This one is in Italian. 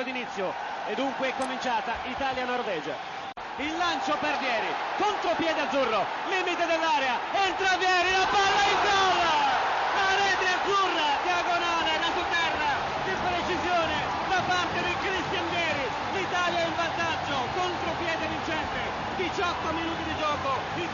fischio d'inizio e dunque è cominciata Italia-Norvegia. Il lancio per Vieri, contropiede azzurro, limite dell'area, entra Vieri, la palla in gol! La rete azzurra, diagonale da su terra, di precisione da parte di Cristian Vieri. L'Italia è in vantaggio, contropiede vincente, 18 minuti di gioco, il